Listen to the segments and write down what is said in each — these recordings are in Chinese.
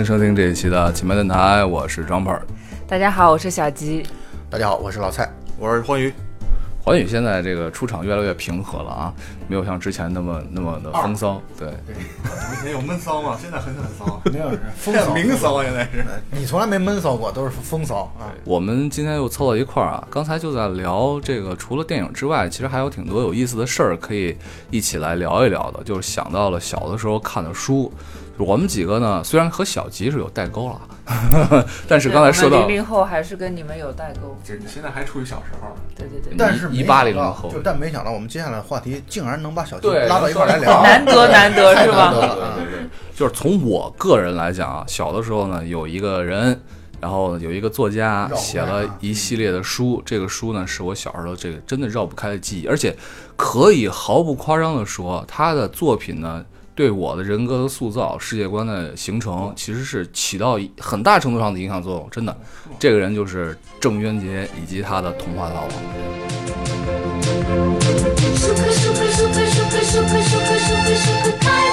欢迎收听这一期的奇妙电台，我是张鹏。大家好，我是小吉。大家好，我是老蔡。我是欢愉。欢宇现在这个出场越来越平和了啊，没有像之前那么那么的风骚。对，以前有闷骚吗？现在很很骚，没有人风骚，明骚现在是。你从来没闷骚过，都是风骚啊。我们今天又凑到一块儿啊，刚才就在聊这个，除了电影之外，其实还有挺多有意思的事儿可以一起来聊一聊的。就是想到了小的时候看的书。我们几个呢，虽然和小吉是有代沟了，但是刚才说到零零后还是跟你们有代沟。这现在还处于小时候。对对对。但是一八零零后，就但没想到我们接下来的话题竟然能把小吉拉到一块来聊，难得难得 是吧？对对对。就是从我个人来讲啊，小的时候呢，有一个人，然后有一个作家写了一系列的书，这个书呢是我小时候这个真的绕不开的记忆，而且可以毫不夸张的说，他的作品呢。对我的人格的塑造、世界观的形成，其实是起到很大程度上的影响作用。真的，这个人就是郑渊洁以及他的《童话大王》。我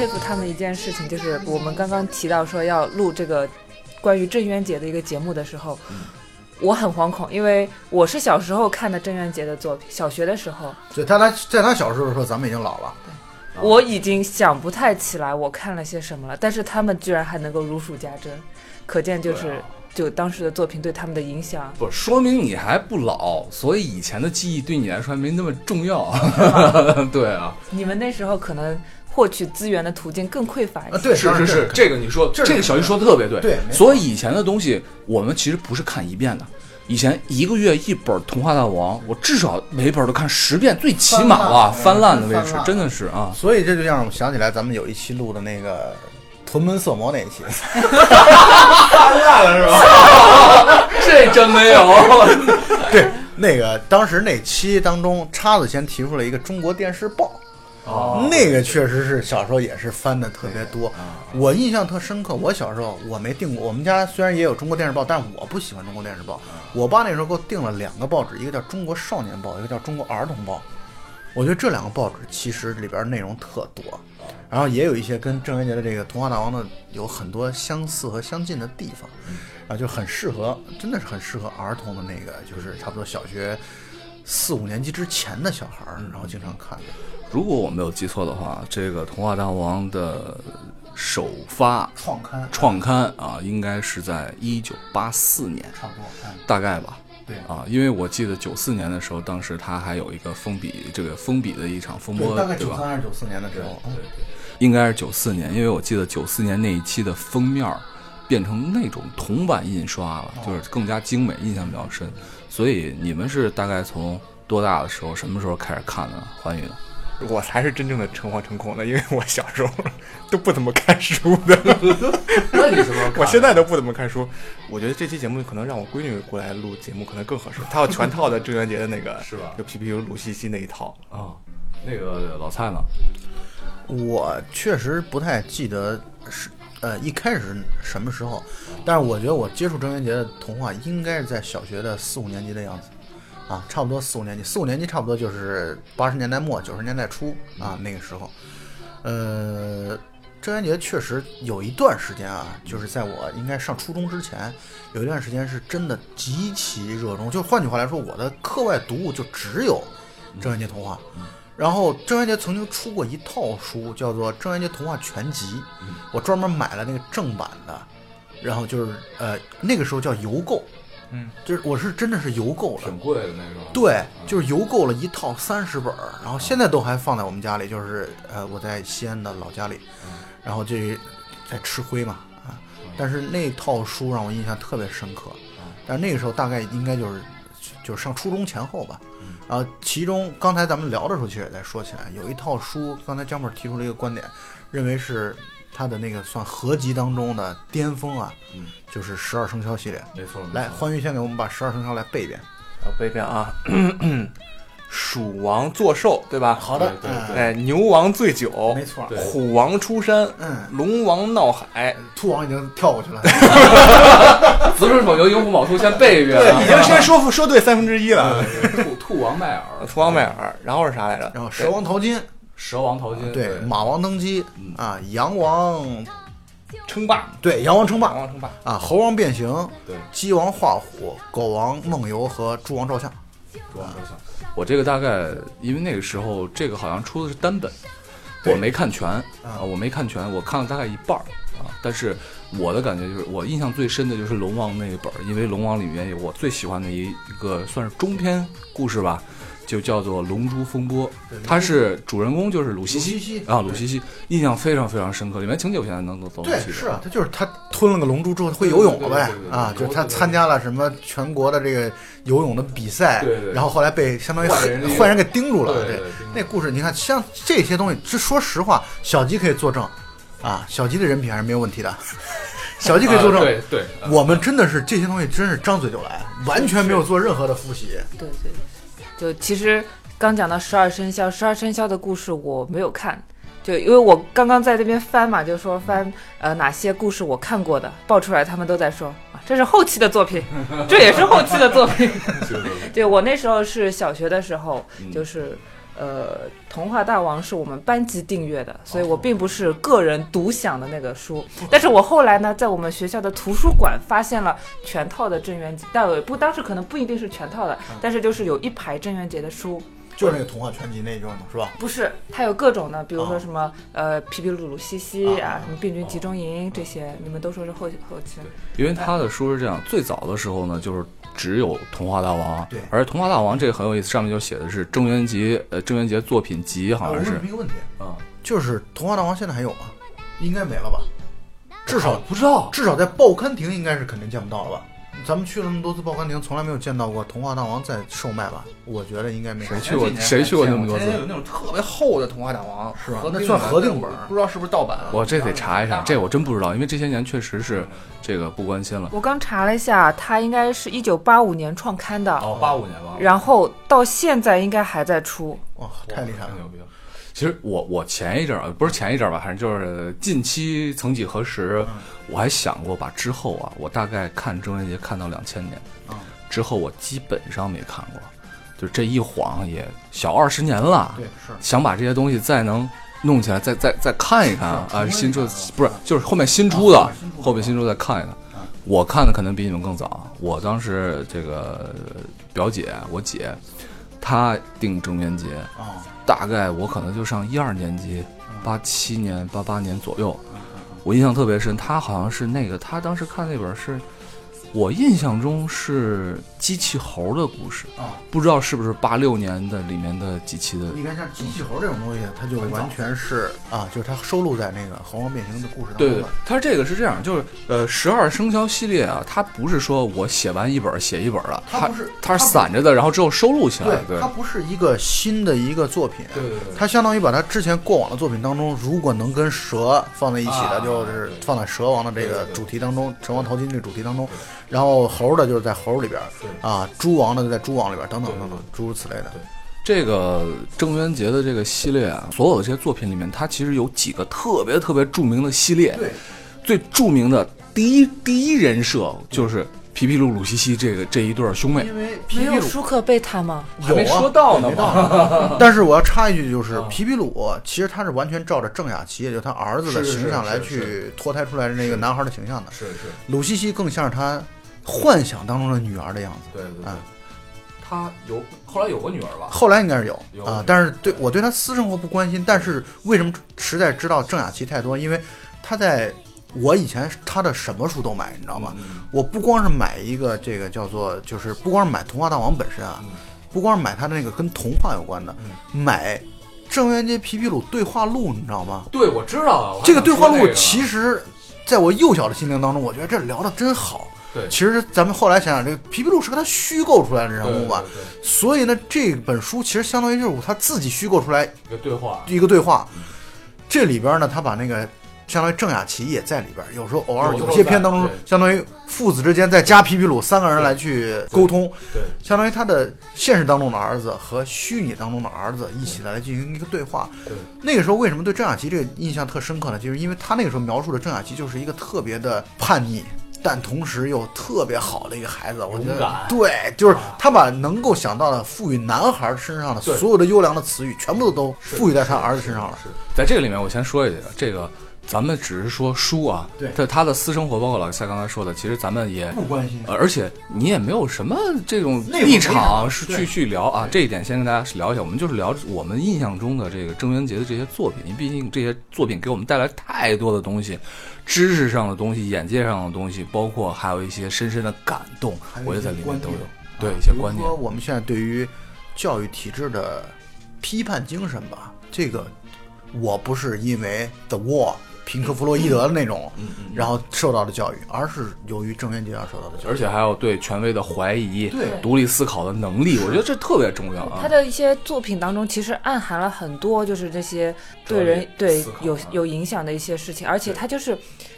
佩服他们一件事情，就是我们刚刚提到说要录这个关于郑渊洁的一个节目的时候，我很惶恐，因为我是小时候看的郑渊洁的作品，小学的时候。对，他他在他小时候的时候，咱们已经老了。对，我已经想不太起来我看了些什么了，但是他们居然还能够如数家珍，可见就是。就当时的作品对他们的影响，不说明你还不老，所以以前的记忆对你来说还没那么重要。对啊，你们那时候可能获取资源的途径更匮乏一些。对，是是是，这个你说，这个小鱼说的特别对。对，所以以前的东西，我们其实不是看一遍的。以前一个月一本《童话大王》，我至少每本都看十遍，最起码吧，翻烂的位置，真的是啊。所以这就让我想起来，咱们有一期录的那个。屯门色魔那一期，翻烂了是吧？这真没有。对，那个当时那期当中，叉子先提出了一个《中国电视报》，哦，那个确实是小时候也是翻的特别多。我印象特深刻，我小时候我没订过，我们家虽然也有《中国电视报》，但是我不喜欢《中国电视报》。我爸那时候给我订了两个报纸，一个叫《中国少年报》，一个叫《中国儿童报》。我觉得这两个报纸其实里边内容特多。然后也有一些跟郑渊洁的这个《童话大王》的有很多相似和相近的地方，然后就很适合，真的是很适合儿童的那个，就是差不多小学四五年级之前的小孩儿，然后经常看。如果我没有记错的话，这个《童话大王》的首发创刊创刊啊，应该是在一九八四年，差不多，大概吧。对啊，因为我记得九四年的时候，当时他还有一个封笔，这个封笔的一场风波，大概九三还是九四年的时候，对对，应该是九四年，因为我记得九四年那一期的封面变成那种铜版印刷了，就是更加精美，印象比较深。所以你们是大概从多大的时候，什么时候开始看的？欢迎。我才是真正的诚惶诚恐的，因为我小时候都不怎么看书的。那你什么？我现在都不怎么看书。我觉得这期节目可能让我闺女过来录节目可能更合适。她有全套的郑渊洁的那个，是吧？就皮皮鲁鲁西西那一套啊。那个老蔡呢？我确实不太记得是呃一开始什么时候，但是我觉得我接触郑渊洁的童话应该是在小学的四五年级的样子。啊，差不多四五年级，四五年级差不多就是八十年代末九十年代初啊，那个时候，呃，郑渊洁确实有一段时间啊，就是在我应该上初中之前，有一段时间是真的极其热衷。就换句话来说，我的课外读物就只有郑渊洁童话。然后郑渊洁曾经出过一套书，叫做《郑渊洁童话全集》，我专门买了那个正版的，然后就是呃那个时候叫邮购。嗯，就是我是真的是邮购了，挺贵的那种。对，就是邮购了一套三十本，然后现在都还放在我们家里，就是呃我在西安的老家里，然后这在吃灰嘛啊。但是那套书让我印象特别深刻，但是那个时候大概应该就是就是上初中前后吧。然后其中刚才咱们聊的时候其实也在说起来，有一套书，刚才江本提出了一个观点，认为是。它的那个算合集当中的巅峰啊，嗯，就是十二生肖系列。没错。来，欢愉先给我们把十二生肖来背一遍。啊，背一遍啊。鼠王坐寿，对吧？好的，对对哎，牛王醉酒，没错。虎王出山，嗯，龙王闹海，兔王已经跳过去了。子鼠丑牛寅虎卯兔，先背一遍。对，已经先说说对三分之一了。兔兔王迈尔，兔王迈尔，然后是啥来着？然后蛇王淘金，蛇王淘金，对，马王登基啊，羊王称霸，对，羊王称霸，羊王称霸啊，猴王变形，对，鸡王画虎，狗王梦游和猪王照相。猪王照相。我这个大概，因为那个时候这个好像出的是单本，我没看全啊，我没看全，我看了大概一半儿啊。但是我的感觉就是，我印象最深的就是龙王那一本，因为龙王里面有我最喜欢的一一个算是中篇故事吧。就叫做《龙珠风波》，它是主人公，就是鲁西西啊，鲁西西，印象非常非常深刻。里面情节我现在能都都对，是啊，他就是他吞了个龙珠之后会游泳了呗啊，就是他参加了什么全国的这个游泳的比赛，然后后来被相当于坏人给盯住了。对，那故事你看，像这些东西，这说实话，小吉可以作证啊，小吉的人品还是没有问题的，小鸡可以作证。对对，我们真的是这些东西真是张嘴就来，完全没有做任何的复习。对对。就其实刚讲到十二生肖，十二生肖的故事我没有看，就因为我刚刚在那边翻嘛，就说翻呃哪些故事我看过的，爆出来他们都在说啊，这是后期的作品，这也是后期的作品。对我那时候是小学的时候，就是。呃，童话大王是我们班级订阅的，所以我并不是个人独享的那个书。但是我后来呢，在我们学校的图书馆发现了全套的郑渊洁，但不当时可能不一定是全套的，但是就是有一排郑渊洁的书。就是那个童话全集那种是吧？不是，它有各种的，比如说什么呃皮皮鲁鲁西西啊，什么病菌集中营这些，你们都说是后后期。因为他的书是这样，最早的时候呢，就是只有童话大王，对，而童话大王这个很有意思，上面就写的是郑渊洁，呃，郑渊洁作品集，好像是。我问一个问题啊，就是童话大王现在还有吗？应该没了吧？至少不知道，至少在报刊亭应该是肯定见不到了吧？咱们去了那么多次报刊亭，从来没有见到过《童话大王》在售卖吧？我觉得应该没。谁去过？谁去过那么多次？有那种特别厚的《童话大王》，是吧？那算合订本，不知道是不是盗版。我这得查一下，这我真不知道，因为这些年确实是这个不关心了。我刚查了一下，它应该是一九八五年创刊的。哦，八五年吧。然后到现在应该还在出。哇，太厉害了！牛逼了。其实我我前一阵儿不是前一阵儿吧，反正就是近期曾几何时，我还想过把之后啊，我大概看郑渊洁看到两千年，之后我基本上没看过，就这一晃也小二十年了。对，是想把这些东西再能弄起来，再再再看一看啊，新出不是就是后面新出的，后面新出再看一看。我看的可能比你们更早，我当时这个表姐我姐，她订郑渊洁啊。大概我可能就上一二年级，八七年、八八年左右，我印象特别深。他好像是那个，他当时看那本是。我印象中是机器猴的故事啊，不知道是不是八六年的里面的几期的。你看像机器猴这种东西，它就完全是啊，就是它收录在那个《猴王变形》的故事当中。对，它这个是这样，就是呃，十二生肖系列啊，它不是说我写完一本写一本了，它不是，它是散着的，然后之后收录起来。对，它不是一个新的一个作品。对对对。它相当于把它之前过往的作品当中，如果能跟蛇放在一起的，就是放在蛇王的这个主题当中，蛇王淘金这个主题当中。然后猴的就是在猴里边，啊，猪王的就在猪王里边，等等等等，诸如此类的。对，这个郑渊洁的这个系列啊，所有的这些作品里面，它其实有几个特别特别著名的系列。对，最著名的第一第一人设就是皮皮鲁鲁西西这个这一对兄妹。因为皮皮鲁舒克贝塔吗？有啊，说到呢嘛。但是我要插一句，就是皮皮鲁其实他是完全照着郑雅琪，也就他儿子的形象来去脱胎出来的那个男孩的形象的。是是。鲁西西更像是他。幻想当中的女儿的样子，对对对，他有后来有个女儿吧？后来应该是有啊，但是对我对他私生活不关心。但是为什么实在知道郑雅琪太多？因为他在我以前他的什么书都买，你知道吗？我不光是买一个这个叫做，就是不光是买《童话大王》本身啊，不光是买他的那个跟童话有关的，买郑渊洁皮皮鲁对话录，你知道吗？对，我知道这个对话录，其实在我幼小的心灵当中，我觉得这聊的真好。对，其实咱们后来想想，这个皮皮鲁是个他虚构出来的人物吧？所以呢，这本书其实相当于就是他自己虚构出来一个对话，一个对话。这里边呢，他把那个相当于郑雅琪也在里边，有时候偶尔有些片当中，相当于父子之间再加皮皮鲁三个人来去沟通，对，相当于他的现实当中的儿子和虚拟当中的儿子一起来来进行一个对话。对，那个时候为什么对郑雅琪这个印象特深刻呢？就是因为他那个时候描述的郑雅琪就是一个特别的叛逆。但同时又特别好的一个孩子，我觉得对，就是他把能够想到的赋予男孩身上的所有的优良的词语，全部都都赋予在他儿子身上了。在这个里面，我先说一句，这个。咱们只是说书啊，对，他他的私生活，包括老蔡刚才说的，其实咱们也不关心，而且你也没有什么这种立场是去去聊啊。这一点先跟大家聊一下，我们就是聊我们印象中的这个郑渊洁的这些作品，因为毕竟这些作品给我们带来太多的东西，知识上的东西、眼界上的东西，包括还有一些深深的感动，我觉得在里面都有。对一些观点，说我们现在对于教育体制的批判精神吧，这个我不是因为 The War。平克·弗洛伊德的那种，然后受到的教育，而是由于郑渊洁而受到的教育，而且还有对权威的怀疑，对。独立思考的能力，我觉得这特别重要啊。他的一些作品当中，其实暗含了很多，就是这些对人对。有有影响的一些事情，而且他就是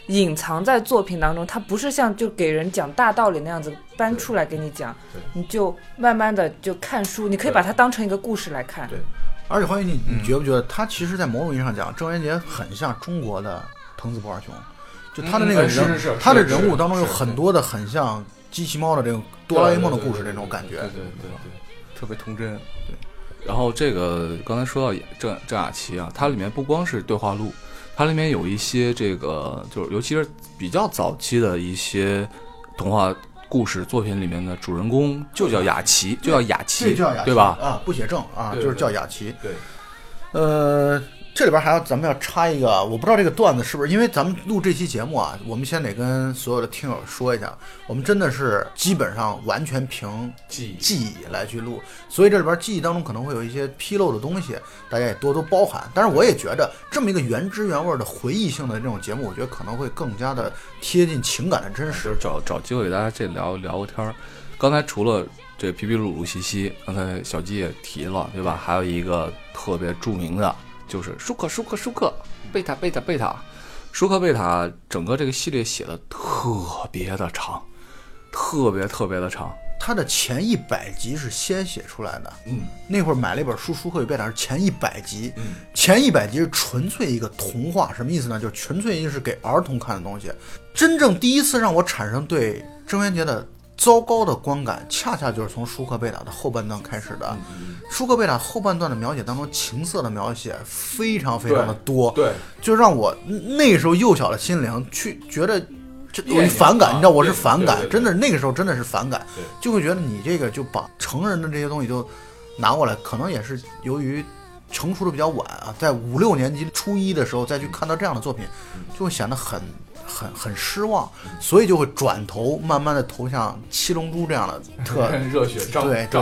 隐藏在作品当中，他不是像就给人讲大道理那样子搬出来给你讲，你就慢慢的就看书，你可以把它当成一个故事来看。对。而且，欢迎你，你觉不觉得他其实，在某种意义上讲，郑渊洁很像中国的藤子不二雄，就他的那个人，他的人物当中有很多的很像机器猫的这种哆啦 A 梦的故事那种感觉，对对对对，特别童真。对，然后这个刚才说到郑郑雅琪啊，它里面不光是对话录，它里面有一些这个，就是尤其是比较早期的一些童话。故事作品里面的主人公就叫雅琪，就叫雅琪，对吧？啊，不写正啊，就是叫雅琪。对，呃。这里边还要咱们要插一个，我不知道这个段子是不是，因为咱们录这期节目啊，我们先得跟所有的听友说一下，我们真的是基本上完全凭记记忆来去录，所以这里边记忆当中可能会有一些纰漏的东西，大家也多多包涵。但是我也觉得这么一个原汁原味的回忆性的这种节目，我觉得可能会更加的贴近情感的真实。找找机会给大家这聊聊个天儿。刚才除了这皮皮鲁鲁西西，刚才小鸡也提了，对吧？还有一个特别著名的。就是舒克舒克舒克贝塔贝塔贝塔，舒克贝塔整个这个系列写的特别的长，特别特别的长。它的前一百集是先写出来的，嗯，那会儿买了一本书《舒克与贝塔》是前一百集，嗯，前一百集是纯粹一个童话，什么意思呢？就是纯粹一个是给儿童看的东西。真正第一次让我产生对郑渊洁的。糟糕的观感，恰恰就是从舒克贝塔的后半段开始的。舒克贝塔后半段的描写当中，情色的描写非常非常的多，对，就让我那时候幼小的心灵去觉得这反感，你知道我是反感，真的那个时候真的是反感，就会觉得你这个就把成人的这些东西就拿过来，可能也是由于成熟的比较晚啊，在五六年级初一的时候再去看到这样的作品，就会显得很。很很失望，所以就会转头慢慢的投向七龙珠这样的特 热血对对，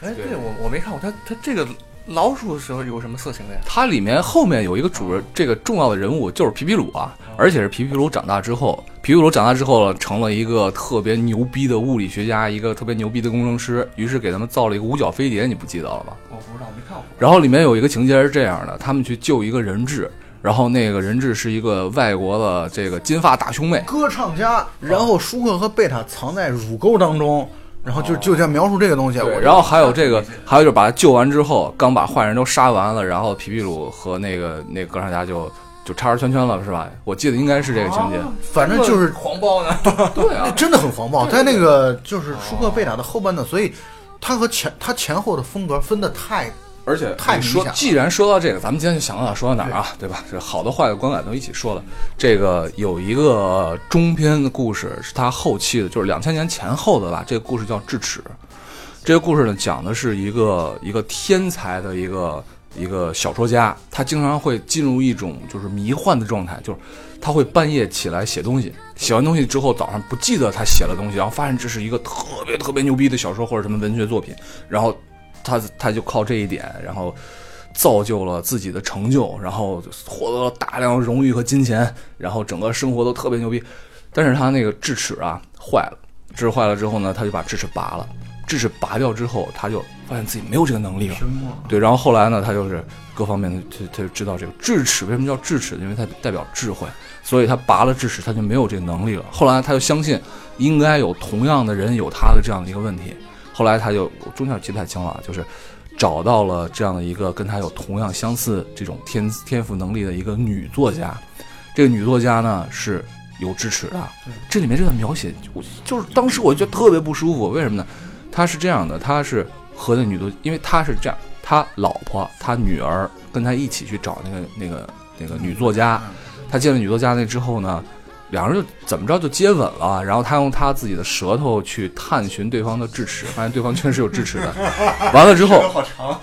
哎，对我我没看过他他这个老鼠的时候有什么色情的呀？它里面后面有一个主人，这个重要的人物就是皮皮鲁啊，而且是皮皮鲁长大之后，皮皮鲁长大之后成了一个特别牛逼的物理学家，一个特别牛逼的工程师，于是给他们造了一个五角飞碟，你不记得了吧？我不知道，没看过。然后里面有一个情节是这样的，他们去救一个人质。然后那个人质是一个外国的这个金发大胸妹歌唱家，然后舒克和贝塔藏在乳沟当中，然后就就在描述这个东西。然后还有这个，还有就是把他救完之后，刚把坏人都杀完了，然后皮皮鲁和那个那个歌唱家就就叉圈圈了，是吧？我记得应该是这个情节，反正就是黄暴呢。对啊，真的很黄暴，在那个就是舒克贝塔的后半段，所以他和前他前后的风格分的太。而且太说，既然说到这个，咱们今天就想到哪说到哪儿啊，对吧？这好的坏的观感都一起说了。这个有一个中篇的故事，是他后期的，就是两千年前后的吧。这个故事叫《智齿》。这个故事呢，讲的是一个一个天才的一个一个小说家，他经常会进入一种就是迷幻的状态，就是他会半夜起来写东西，写完东西之后早上不记得他写了东西，然后发现这是一个特别特别牛逼的小说或者什么文学作品，然后。他他就靠这一点，然后造就了自己的成就，然后获得了大量荣誉和金钱，然后整个生活都特别牛逼。但是他那个智齿啊坏了，智齿坏了之后呢，他就把智齿拔了。智齿拔掉之后，他就发现自己没有这个能力了。对，然后后来呢，他就是各方面的，他他就知道这个智齿为什么叫智齿，因为它代表智慧。所以他拔了智齿，他就没有这个能力了。后来他就相信应该有同样的人有他的这样的一个问题，后来他就中间记不太清了，就是找到了这样的一个跟他有同样相似这种天天赋能力的一个女作家。这个女作家呢是有智齿的，这里面这段描写，我就是当时我就觉得特别不舒服。为什么呢？他是这样的，他是和那女作，因为他是这样，他老婆、他女儿跟他一起去找那个那个那个女作家。他见了女作家那之后呢，两人就怎么着就接吻了。然后他用他自己的舌头去探寻对方的智齿，发现对方确实有智齿的。完了之后，好长，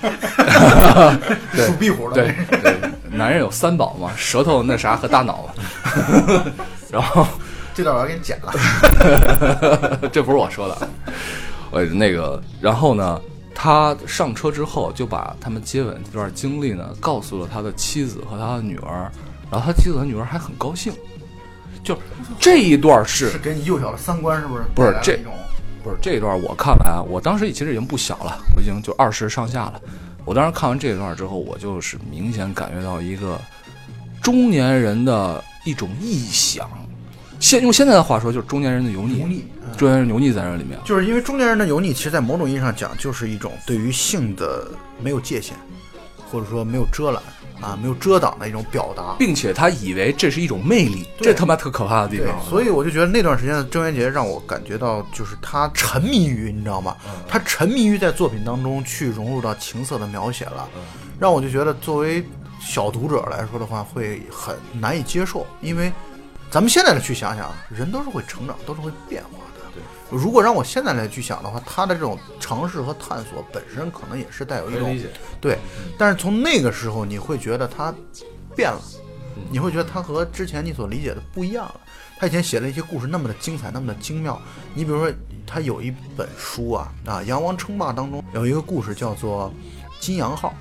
属壁虎的。对对，男人有三宝嘛，舌头、那啥和大脑嘛。然后 这段我要给你剪了，这不是我说的。呃，那个，然后呢，他上车之后就把他们接吻这段经历呢告诉了他的妻子和他的女儿，然后他妻子和女儿还很高兴。就这一段是是给你幼小的三观是不是？不是这不是这一段我看来啊，我当时其实已经不小了，我已经就二十上下了。我当时看完这一段之后，我就是明显感觉到一个中年人的一种臆想。现用现在的话说，就是中年人的油腻，油腻。嗯中年人油腻在这里面。就是因为中年人的油腻，其实，在某种意义上讲，就是一种对于性的没有界限，或者说没有遮拦啊，没有遮挡的一种表达。并且他以为这是一种魅力，这他妈特可怕的地方。，所以我就觉得那段时间的郑渊洁让我感觉到，就是他沉迷于，你知道吗？他沉迷于在作品当中去融入到情色的描写了，让我就觉得作为小读者来说的话，会很难以接受，因为咱们现在的去想想，人都是会成长，都是会变化的。对，如果让我现在来去想的话，他的这种尝试和探索本身可能也是带有一种。对，但是从那个时候，你会觉得他变了，你会觉得他和之前你所理解的不一样了。他以前写了一些故事那么的精彩，那么的精妙。你比如说，他有一本书啊啊，《羊王称霸》当中有一个故事叫做《金羊号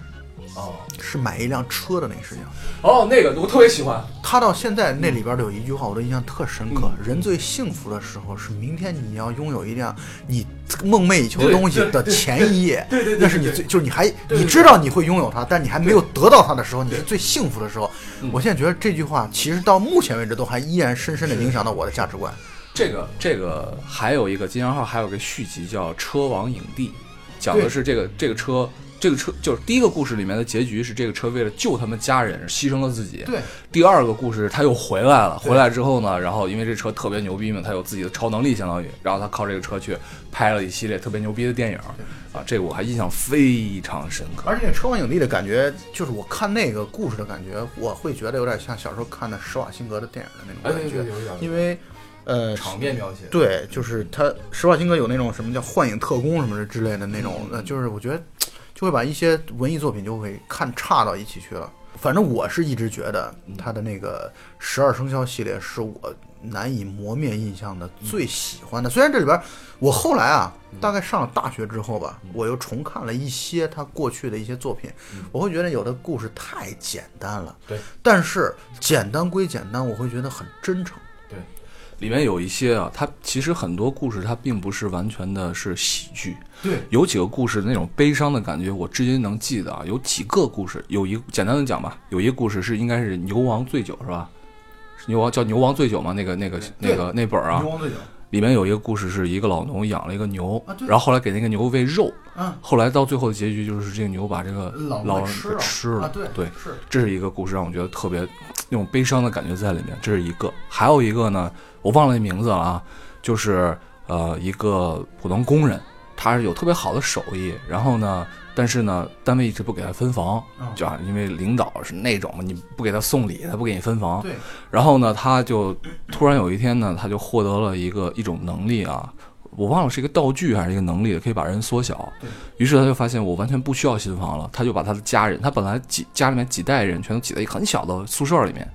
哦》，是买一辆车的那个事情。哦，那个我特别喜欢。他到现在那里边的有一句话，我都印象特深刻：人最幸福的时候是明天你要拥有一辆你梦寐以求的东西的前一夜，对对对那是你最就是你还你知道你会拥有它，但你还没有得到它的时候，你是最幸福的时候。我现在觉得这句话其实到目前为止都还依然深深的影响到我的价值观。这个这个还有一个金羊号，还有个续集叫《车王影帝》，讲的是这个这个车。这个车就是第一个故事里面的结局是这个车为了救他们家人牺牲了自己。对，第二个故事他又回来了，回来之后呢，然后因为这车特别牛逼嘛，他有自己的超能力，相当于，然后他靠这个车去拍了一系列特别牛逼的电影，啊，这个我还印象非常深刻。而且车王影帝的感觉，就是我看那个故事的感觉，我会觉得有点像小时候看的施瓦辛格的电影的那种感觉，因为呃场面描写对，就是他施瓦辛格有那种什么叫幻影特工什么的之类的那种，呃，就是我觉得就会把一些文艺作品就会看差到一起去了。反正我是一直觉得他的那个十二生肖系列是我难以磨灭印象的最喜欢的。虽然这里边我后来啊，大概上了大学之后吧，我又重看了一些他过去的一些作品，我会觉得有的故事太简单了。对，但是简单归简单，我会觉得很真诚。里面有一些啊，它其实很多故事它并不是完全的是喜剧，对，有几个故事那种悲伤的感觉，我至今能记得啊。有几个故事，有一简单的讲吧，有一个故事是应该是牛王醉酒是吧？是牛王叫牛王醉酒吗？那个那个那个那本儿啊，王醉酒，里面有一个故事是一个老农养了一个牛，啊然后后来给那个牛喂肉，嗯，后来到最后的结局就是这个牛把这个老老人给吃了。吃了，啊对对，是。这是一个故事，让我觉得特别那种悲伤的感觉在里面。这是一个，还有一个呢，我忘了那名字了啊，就是呃一个普通工人，他是有特别好的手艺，然后呢，但是呢，单位一直不给他分房，嗯就啊，因为领导是那种你不给他送礼，他不给你分房，对，然后呢，他就突然有一天呢，他就获得了一个一种能力啊，我忘了是一个道具还是一个能力，可以把人缩小。于是他就发现我完全不需要新房了，他就把他的家人，他本来几家里面几代人全都挤在一个很小的宿舍里面，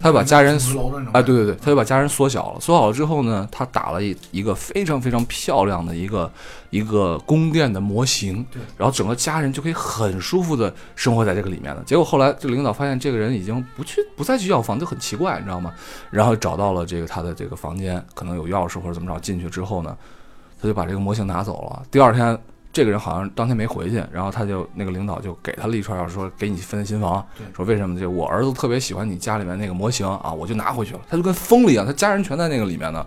他就把家人层楼的那种哎，对对对，他就把家人缩小了。缩小了之后呢，他打了一一个非常非常漂亮的一个一个宫殿的模型，对，然后整个家人就可以很舒服的生活在这个里面了。结果后来这个领导发现这个人已经不去不再去要房，就很奇怪，你知道吗？然后找到了这个他的这个房间，可能有钥匙或者怎么着，进去之后呢，他就把这个模型拿走了。第二天。这个人好像当天没回去，然后他就那个领导就给他了一串钥匙，说给你分新房，说为什么？就我儿子特别喜欢你家里面那个模型啊，我就拿回去了。他就跟疯了一样，他家人全在那个里面呢。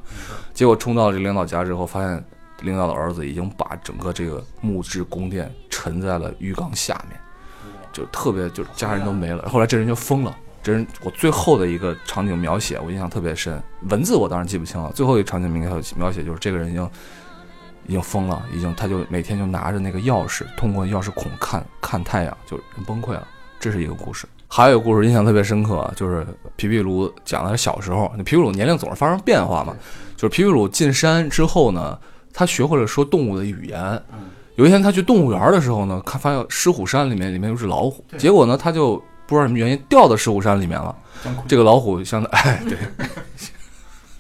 结果冲到了这领导家之后，发现领导的儿子已经把整个这个木质宫殿沉在了浴缸下面，就特别就家人都没了。后来这人就疯了。这人我最后的一个场景描写，我印象特别深。文字我当然记不清了。最后一个场景描描写就是这个人已经已经疯了，已经他就每天就拿着那个钥匙，通过钥匙孔看看太阳，就崩溃了。这是一个故事。还有一个故事印象特别深刻，就是皮皮鲁讲的是小时候。那皮皮鲁年龄总是发生变化嘛，就是皮皮鲁进山之后呢，他学会了说动物的语言。有一天他去动物园的时候呢，看发现狮虎山里面里面有只老虎，结果呢他就。不知道什么原因掉到狮虎山里面了，这个老虎相当哎对，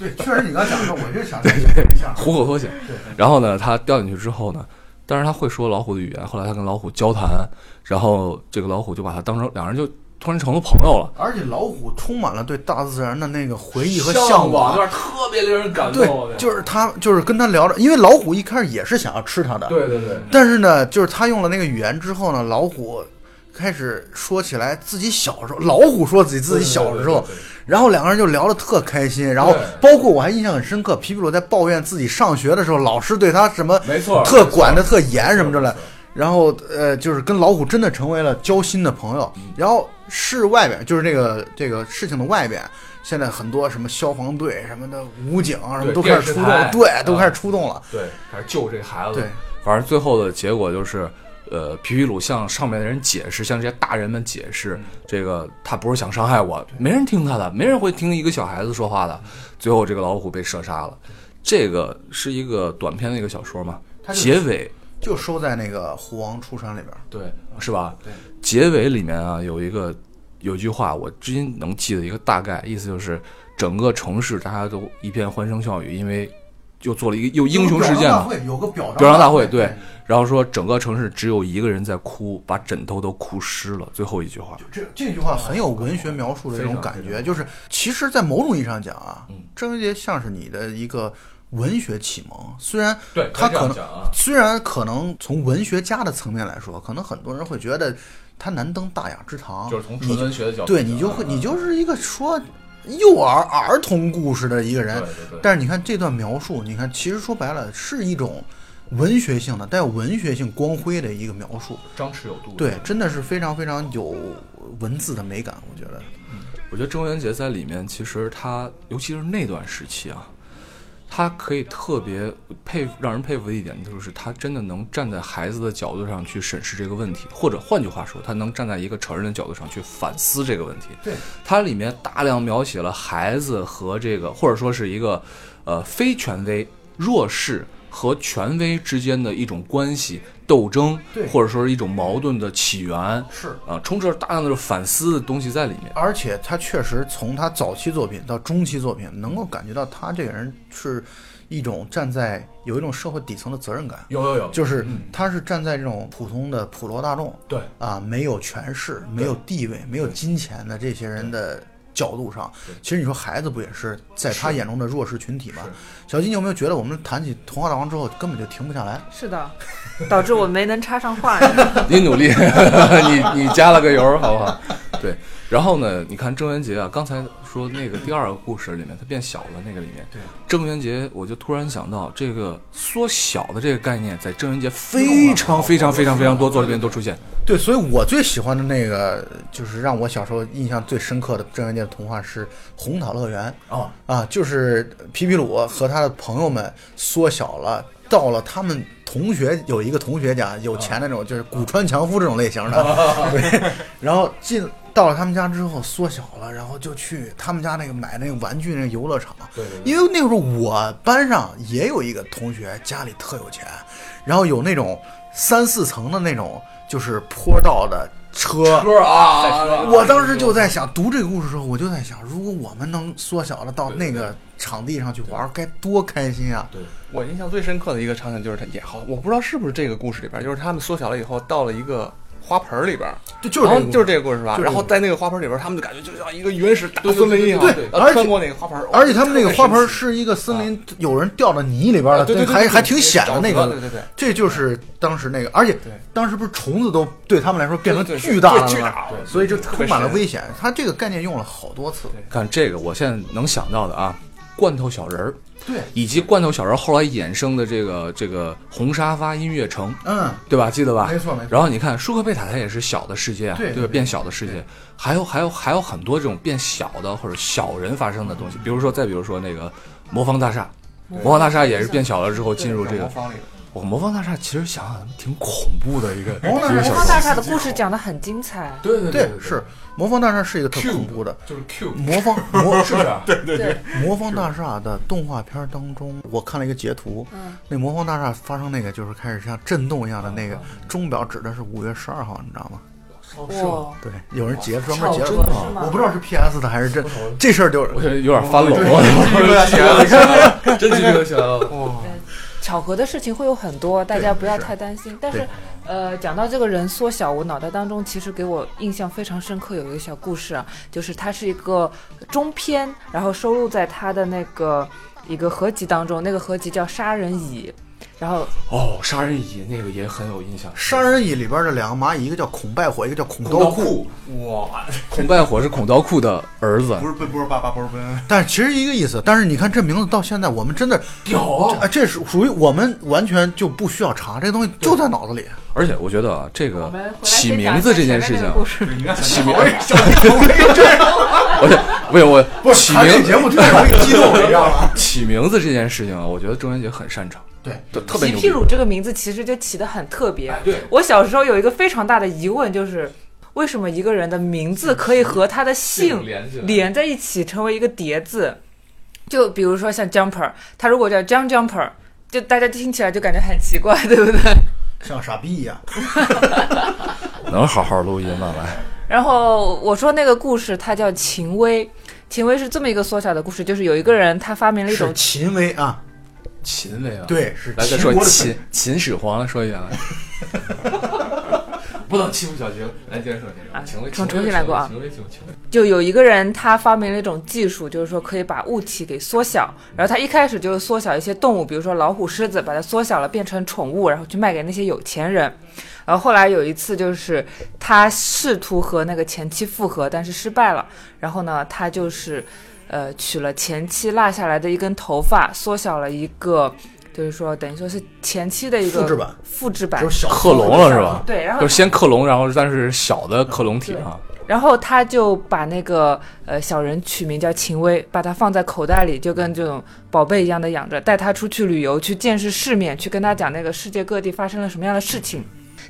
对，确实你刚讲的，我就想一下 虎口脱险。然后呢，他掉进去之后呢，但是他会说老虎的语言。后来他跟老虎交谈，然后这个老虎就把他当成两人就突然成了朋友了。而且老虎充满了对大自然的那个回忆和向往，就是特别令人感动。对，就是他就是跟他聊着，因为老虎一开始也是想要吃他的，对对对。但是呢，就是他用了那个语言之后呢，老虎。开始说起来自己小时候，老虎说自己自己小时候，然后两个人就聊得特开心。然后包括我还印象很深刻，皮皮鲁在抱怨自己上学的时候，老师对他什么没错，特管的特严什么之类。然后呃，就是跟老虎真的成为了交心的朋友。然后市外边就是这个这个事情的外边，现在很多什么消防队什么的武警什么都开始出动，对，都开始出动了，对，开始救这孩子。对，反正最后的结果就是。呃，皮皮鲁向上面的人解释，向这些大人们解释，这个他不是想伤害我，没人听他的，没人会听一个小孩子说话的。最后，这个老虎被射杀了。这个是一个短篇的一个小说嘛？结尾就收在那个《狐王出山》里边，对，是吧？对。结尾里面啊，有一个有句话，我至今能记得一个大概意思，就是整个城市大家都一片欢声笑语，因为。就做了一个又英雄事件了，有个表彰大会，对，然后说整个城市只有一个人在哭，把枕头都哭湿了。最后一句话，这这句话很有文学描述的这种感觉，就是其实，在某种意义上讲啊，郑渊洁像是你的一个文学启蒙。虽然他可能，虽然可能从文学家的层面来说，可能很多人会觉得他难登大雅之堂，就是从纯文学的角度，对你就会，你就是一个说。幼儿儿童故事的一个人，但是你看这段描述，你看其实说白了是一种文学性的、带有文学性光辉的一个描述，张弛有度。对，真的是非常非常有文字的美感，我觉得。我觉得郑渊洁在里面，其实他尤其是那段时期啊。他可以特别佩服，让人佩服的一点就是，他真的能站在孩子的角度上去审视这个问题，或者换句话说，他能站在一个成人的角度上去反思这个问题。对，它里面大量描写了孩子和这个，或者说是一个，呃，非权威、弱势。和权威之间的一种关系斗争，或者说是一种矛盾的起源，是啊，充斥着大量的反思的东西在里面。而且他确实从他早期作品到中期作品，能够感觉到他这个人是一种站在有一种社会底层的责任感。有有有，就是他是站在这种普通的普罗大众，对啊，没有权势、没有地位、没有金钱的这些人的。角度上，其实你说孩子不也是在他眼中的弱势群体吗？小金，你有没有觉得我们谈起《童话大王》之后根本就停不下来？是的，导致我没能插上话。你努力，你你加了个油，好不好？对。然后呢？你看郑渊洁啊，刚才说那个第二个故事里面，他变小了，那个里面，对郑渊洁，我就突然想到，这个缩小的这个概念，在郑渊洁非常非常非常非常多作品里面都出现。对，所以我最喜欢的那个，就是让我小时候印象最深刻的郑渊洁的童话是《红桃乐园》啊啊，就是皮皮鲁和他的朋友们缩小了，到了他们同学有一个同学家有钱那种，就是古川强夫这种类型的，对，然后进。到了他们家之后缩小了，然后就去他们家那个买那个玩具那个游乐场。对，因为那个时候我班上也有一个同学家里特有钱，然后有那种三四层的那种就是坡道的车。车啊！我当时就在想，读这个故事的时候，我就在想，如果我们能缩小了到那个场地上去玩，该多开心啊！对我印象最深刻的一个场景就是他也好，我不知道是不是这个故事里边，就是他们缩小了以后到了一个。花盆里边儿，就就是就是这个故事是吧？然后在那个花盆里边儿，他们就感觉就像一个原始大森林一样，对穿过那个花盆，而且他们那个花盆是一个森林，有人掉到泥里边了，还还挺险的那个。对对对这就是当时那个，而且当时不是虫子都对他们来说变成巨大了吗对巨大？对所以就充满了危险。他这个概念用了好多次。看这个，我现在能想到的啊，罐头小人儿，对，以及罐头小人儿后来衍生的这个这个红沙发音乐城，嗯，对吧？记得吧？没错没错。然后你看舒克贝塔，它也是小的世界啊，对变小的世界，还有还有还有很多这种变小的或者小人发生的东西，比如说再比如说那个魔方大厦，魔方大厦也是变小了之后进入这个。魔方里，我魔方大厦其实想想挺恐怖的一个魔方大厦的故事讲得很精彩，对对对，是魔方大厦是一个特恐怖的。就是 Q 魔方魔是不是？对对对，魔方大厦的动画片当中，我看了一个截图，嗯那魔方大厦发生那个就是开始像震动一样的那个钟表指的是五月十二号，你知道吗？哇，对，有人截专门截巧了我不知道是 PS 的还是这，这事儿就我觉得有点翻拢，我真鸡皮疙瘩起来了。哇，巧合的事情会有很多，大家不要太担心。但是，呃，讲到这个人缩小，我脑袋当中其实给我印象非常深刻，有一个小故事啊，就是它是一个中篇，然后收录在他的那个一个合集当中，那个合集叫《杀人蚁》，然后哦，杀人蚁那个也很有印象。杀人蚁里边的两个蚂蚁，一个叫孔拜火，一个叫孔刀库，哇，孔拜火是孔刀库的儿子，不是奔，不是爸爸，不是奔，但是其实一个意思。但是你看这名字到现在，我们真的屌这是属于我们完全就不需要查，这东西就在脑子里。而且我觉得啊，这个起名字这件事情，起名，我得不是我不起名节目特别容易激动，你知道吗？起名字这件事情啊，我觉得郑渊洁很擅长，对，就特别皮牛皮。皮鲁这个名字其实就起的很特别。对我小时候有一个非常大的疑问，就是为什么一个人的名字可以和他的姓连在一起成为一个叠字？就比如说像 Jumper，他如果叫 John Jumper，就大家听起来就感觉很奇怪，对不对？像傻逼一样。能好好录音吗？来，然后我说那个故事，它叫秦威。秦威是这么一个缩小的故事，就是有一个人他发明了一种秦威啊，秦威啊，，对，是来再说秦秦秦始皇说一下来。不能欺负小晴，来接着说，接着啊说。秦威，重重新来过啊秦威，秦威，秦威。就有一个人，他发明了一种技术，就是说可以把物体给缩小。然后他一开始就是缩小一些动物，比如说老虎、狮子，把它缩小了变成宠物，然后去卖给那些有钱人。然后后来有一次，就是他试图和那个前妻复合，但是失败了。然后呢，他就是呃取了前妻落下来的一根头发，缩小了一个，就是说等于说是前期的一个复制版复制版就是小克隆了是吧？对，然后就是先克隆，然后但是小的克隆体啊。然后他就把那个呃小人取名叫秦薇，把它放在口袋里，就跟这种宝贝一样的养着，带他出去旅游，去见识世面，去跟他讲那个世界各地发生了什么样的事情。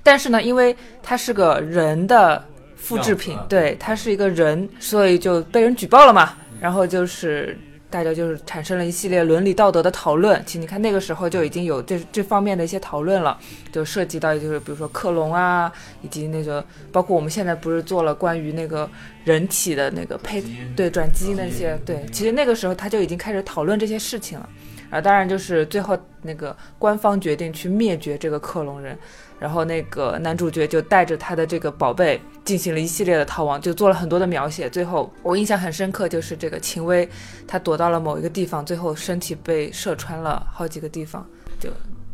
但是呢，因为他是个人的复制品对他是一个人，所以就被人举报了嘛。然后就是大家就是产生了一系列伦理道德的讨论。其实你看那个时候就已经有这这方面的一些讨论了，就涉及到就是比如说克隆啊，以及那个包括我们现在不是做了关于那个人体的那个配对转基因那些对，其实那个时候他就已经开始讨论这些事情了。啊，当然就是最后那个官方决定去灭绝这个克隆人，然后那个男主角就带着他的这个宝贝进行了一系列的逃亡，就做了很多的描写。最后我印象很深刻，就是这个秦薇，她躲到了某一个地方，最后身体被射穿了好几个地方，就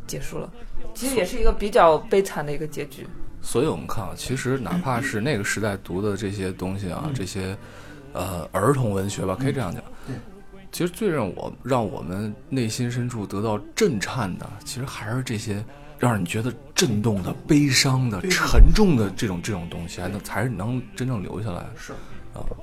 结束了。其实也是一个比较悲惨的一个结局。所以我们看啊，其实哪怕是那个时代读的这些东西啊，这些呃儿童文学吧，可以这样讲。其实最让我让我们内心深处得到震颤的，其实还是这些让你觉得震动的、悲伤的、沉重的这种这种东西，还能才是能真正留下来。是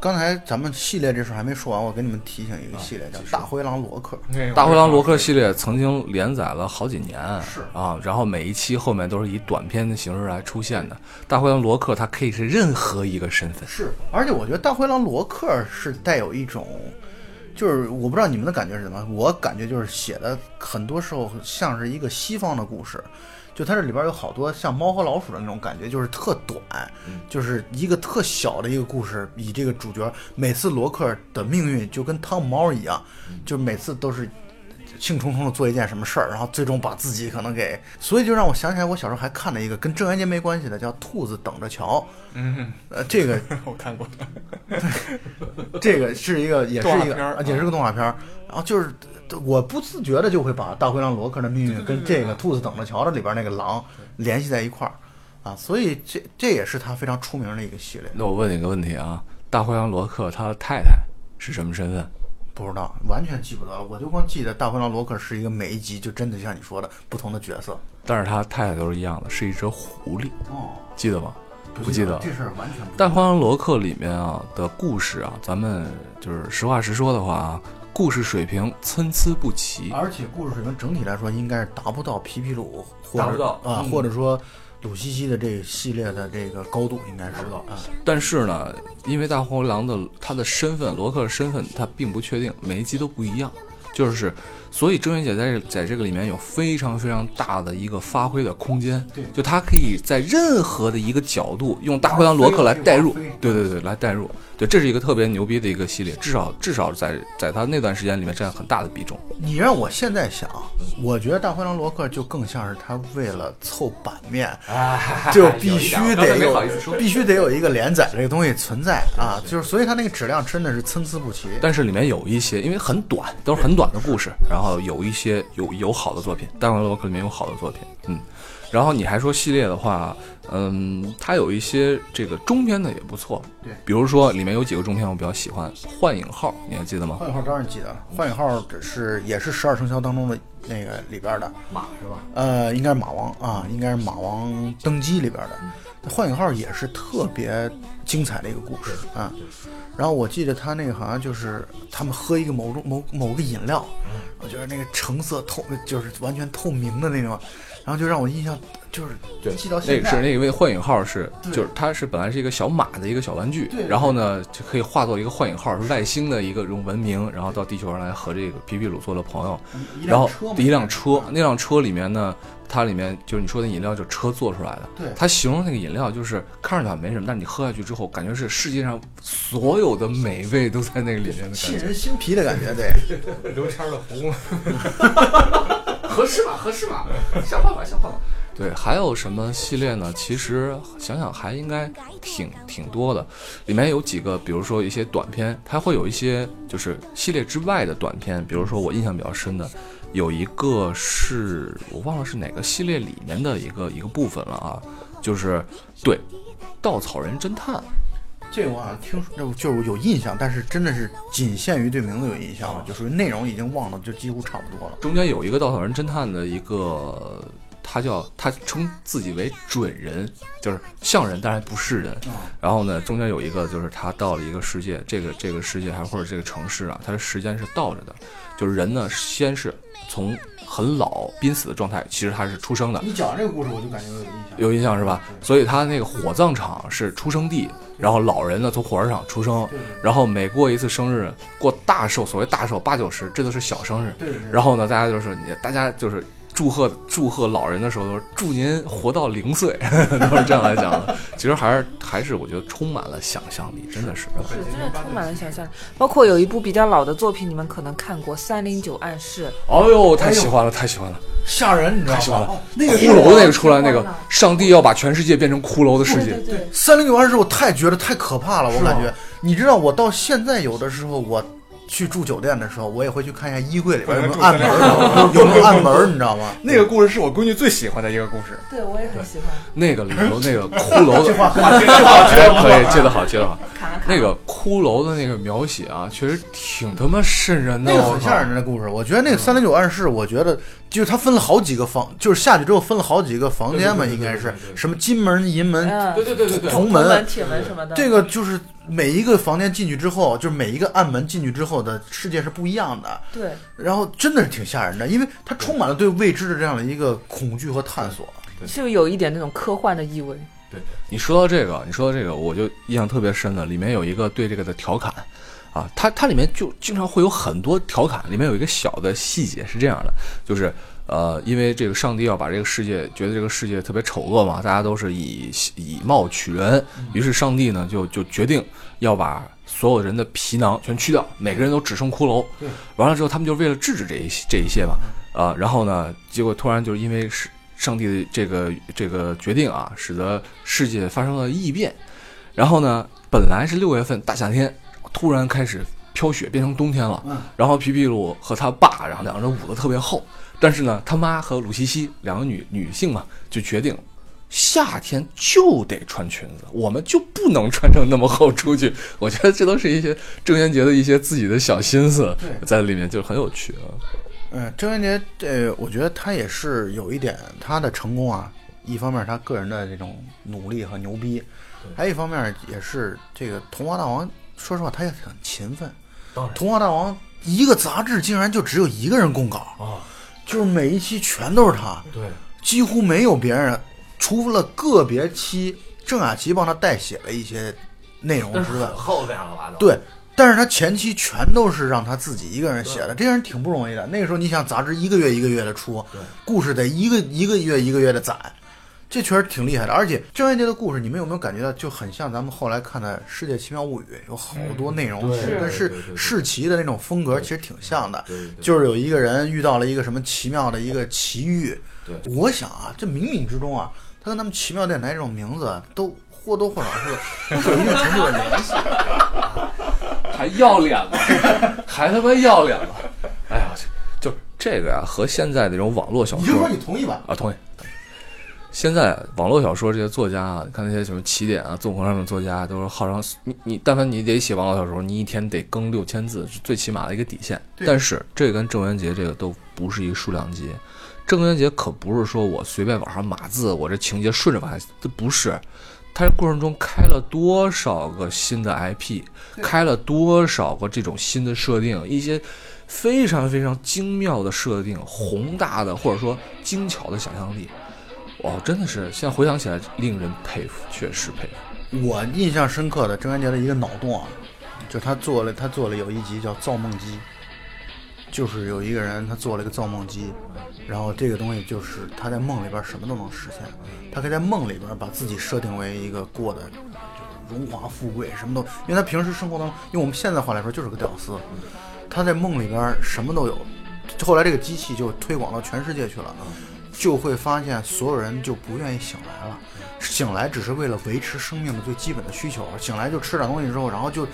刚才咱们系列这事儿还没说完，我给你们提醒一个系列叫《大灰狼罗克》。大灰狼罗克系列曾经连载了好几年，是啊，然后每一期后面都是以短片的形式来出现的。大灰狼罗克他可以是任何一个身份，是，而且我觉得大灰狼罗克是带有一种，就是我不知道你们的感觉是什么，我感觉就是写的很多时候像是一个西方的故事，就它这里边有好多像猫和老鼠的那种感觉，就是特短，就是一个特小的一个故事，以这个主角每次罗克的命运就跟汤姆猫一样，就每次都是兴冲冲的做一件什么事儿，然后最终把自己可能给，所以就让我想起来，我小时候还看了一个跟郑渊洁没关系的，叫《兔子等着瞧》。嗯，呃，这个 我看过。这个是一个，也是一个，动画片儿啊也是个动画片儿。然后就是我不自觉的就会把大灰狼罗克的命运跟这个《兔子等着瞧》的里边那个狼联系在一块儿啊，所以这这也是他非常出名的一个系列。那我问你个问题啊，大灰狼罗克他的太太是什么身份？不知道，完全记不得了。我就光记得大灰狼罗克是一个每一集就真的像你说的不同的角色。但是他太太都是一样的，是一只狐狸，哦，记得吗？不记得。这事儿完全不记大灰狼罗克里面啊的故事啊，咱们就是实话实说的话啊，故事水平参差不齐。。而且故事水平整体来说应该是达不到皮皮鲁达不到啊，嗯或者说鲁西西的这个系列的这个高度应该知道啊。但是呢，因为大灰狼的他的身份，罗克的身份他并不确定，每一集都不一样，就是所以郑渊洁在这在这个里面有非常非常大的一个发挥的空间，对。就他可以在任何的一个角度用大灰狼罗克来代入。对对对，来代入，对，这是一个特别牛逼的一个系列，至少至少在在他那段时间里面占很大的比重。你让我现在想，我觉得大灰狼罗克就更像是他为了凑版面，啊 就必须得有必须得有一个连载这个东西存在啊，就是所以他那个质量真的是参差不齐。但是里面有一些，因为很短，都是很短的故事，然后有一些有有好的作品，《大灰狼罗克》里面有好的作品，嗯。然后你还说系列的话，嗯，它有一些这个中篇的也不错，对比如说里面有几个中篇我比较喜欢，《幻影号》，你还记得吗？幻影号当然记得，幻影号是也是十二生肖当中的那个里边的，马是吧？呃，应该是马王啊，应该是马王登基里边的。幻影号也是特别精彩的一个故事啊。然后我记得他那个好像就是他们喝一个某种某某个饮料，我觉得那个橙色透，就是完全透明的那种，然后就让我印象就是记到那现在。个是那个，因为幻影号是就是它是本来是一个小马的一个小玩具对，然后呢就可以化作一个幻影号，是外星的一个这种文明，然后到地球上来和这个皮皮鲁做了朋友。然后辆车嘛一辆车，那辆车里面呢，它里面就是你说的饮料，就是车做出来的。对它形容那个饮料就是看上去好像没什么，但是你喝下去之后，感觉是世界上所有的美味都在那个里面的感觉。沁人心脾的感觉，对。刘谦的红，合适吧，合适吧，想办法，想办法。对，还有什么系列呢？其实想想还应该挺挺多的，里面有几个，比如说一些短片，它会有一些就是系列之外的短片，比如说我印象比较深的，有一个是我忘了是哪个系列里面的一个一个部分了啊，就是对，稻草人侦探，这个我好像听说，就就是有印象，但是真的是仅限于对名字有印象了，就属于内容已经忘了，就几乎差不多了。中间有一个稻草人侦探的一个，他叫他称自己为准人，就是像人，但是不是人。然后呢，中间有一个就是他到了一个世界，这个这个世界还或者这个城市啊，它的时间是倒着的，就是人呢先是从很老濒死的状态，其实他是出生的，你讲这个故事，我就感觉有印象。有印象是吧？所以他那个火葬场是出生地，然后老人呢从火葬场出生，然后每过一次生日，过大寿，所谓大寿八九十，这都是小生日。然后呢，大家就是你，大家就是祝贺祝贺老人的时候，都是祝您活到零岁，都是这样来讲的。其实还是还是我觉得充满了想象力，真的是。是真的充满了想象力。包括有一部比较老的作品，你们可能看过《三零九暗示》，哦呦，太喜欢了，太喜欢了，吓人，你知道太喜欢了吗？！那个骷髅那个出来，那个上帝要把全世界变成骷髅的世界，对对，三零九二十，我太觉得太可怕了，我感觉。你知道，我到现在有的时候我。去住酒店的时候，我也会去看一下衣柜里边有没有暗门，有没有 暗门，你知道吗？那个故事是我闺女最喜欢的一个故事。对我也很喜欢。那个里头那个骷髅的，哎可以接得好，接得好。那个骷髅的那个描写啊，确实挺他妈瘆人的，很吓人的故事。我觉得那个三零九暗示，我觉得就是它分了好几个房，就是下去之后分了好几个房间嘛，应该是什么金门、银门、嗯，对对对对对，铜门。铁门什么的，这个就是每一个房间进去之后，就是每一个暗门进去之后的世界是不一样的，对，然后真的是挺吓人的，因为它充满了对未知的这样的一个恐惧和探索。是不是有一点那种科幻的意味？对你说到这个，你说到这个，我就印象特别深的，里面有一个对这个的调侃啊，它它里面就经常会有很多调侃，里面有一个小的细节是这样的，就是呃，因为这个上帝要把这个世界觉得这个世界特别丑恶嘛，大家都是以以貌取人，于是上帝呢就就决定要把所有人的皮囊全去掉，每个人都只剩骷髅。对，完了之后，他们就为了制止这一这一切嘛，啊，然后呢，结果突然就是因为是上帝的这个这个决定啊，使得世界发生了异变，然后呢，本来是六月份大夏天，突然开始飘雪，变成冬天了。嗯然后皮皮鲁和他爸，然后两个人捂得特别厚，但是呢，他妈和鲁西西两个女女性嘛，就决定夏天就得穿裙子，我们就不能穿成那么厚出去。我觉得这都是一些郑渊洁的一些自己的小心思在里面，就很有趣啊。嗯，郑渊洁，呃，我觉得他也是有一点他的成功啊，一方面是他个人的这种努力和牛逼，还有一方面也是这个《童话大王》，说实话他也很勤奋。当然童话大王》一个杂志竟然就只有一个人供稿，啊，就是每一期全都是他，对，几乎没有别人，除了个别期郑雅琪帮他代写了一些内容之外。对，但是他前期全都是让他自己一个人写的，这个人挺不容易的。那个时候你想，杂志一个月一个月的出，故事得一个一个月一个月的攒，这确实挺厉害的。而且郑渊洁的故事，你们有没有感觉到就很像咱们后来看的《世界奇妙物语》，有好多内容对其实跟世奇的那种风格其实挺像的。就是有一个人遇到了一个什么奇妙的一个奇遇，对我想啊，这冥冥之中啊，他跟他们奇妙电台这种名字都或多或少是有一定程度的联系。还要脸吗，还他妈要脸吗！哎呀，就就这个呀，和现在那种网络小说你就说你同意吧？啊，同意。现在网络小说这些作家啊，看那些什么起点啊、纵横上面的作家，都是号称你你，但凡你得写网络小说，你一天得更六千字，是最起码的一个底线。但是这跟郑渊洁这个都不是一个数量级。郑渊洁可不是说我随便往上码字，我这情节顺着往下，这不是。他这过程中开了多少个新的 IP，开了多少个这种新的设定，一些非常非常精妙的设定，宏大的或者说精巧的想象力，哦，真的是现在回想起来令人佩服，确实佩服。我印象深刻的郑渊洁的一个脑洞啊，就他做了他做了有一集叫造梦机，就是有一个人他做了一个造梦机，然后这个东西就是他在梦里边什么都能实现，他可以在梦里边把自己设定为一个过的就是荣华富贵，什么都，因为他平时生活当中，用我们现在话来说就是个屌丝，他在梦里边什么都有。后来这个机器就推广到全世界去了，就会发现所有人就不愿意醒来了，醒来只是为了维持生命的最基本的需求，醒来就吃点东西之后，然后就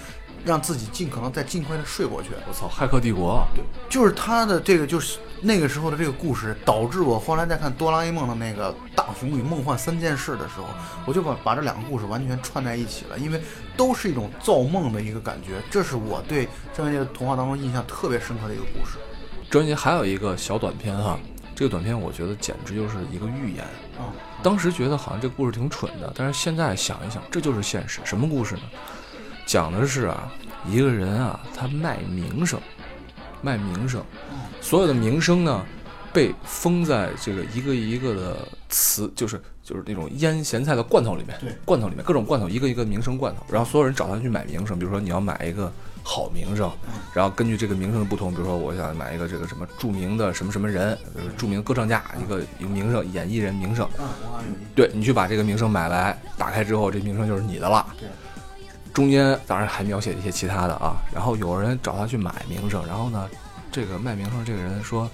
让自己尽可能再尽快的睡过去。我操，骇客帝国，对就是他的这个，就是那个时候的这个故事，导致我后来在看哆啦 A 梦的那个《大雄与梦幻三件事》的时候，我就把把这两个故事完全串在一起了，因为都是一种造梦的一个感觉。这是我对郑渊洁的童话当中印象特别深刻的一个故事。郑渊洁还有一个小短片哈，这个短片我觉得简直就是一个预言。啊，当时觉得好像这故事挺蠢的，但是现在想一想，这就是现实。什么故事呢？讲的是啊，一个人啊，他卖名声，卖名声，所有的名声呢，被封在这个一个一个的瓷，就是就是那种腌咸菜的罐头里面，罐头里面各种罐头，一个一个名声罐头，然后所有人找他去买名声，比如说你要买一个好名声，然后根据这个名声的不同，比如说我想买一个这个什么著名的什么什么人，呃著名歌唱家，一个一个名声，演艺人名声。对你去把这个名声买来，打开之后，这名声就是你的了。对，中间当然还描写一些其他的啊。然后有人找他去买名声，然后呢，这个卖名声这个人说：“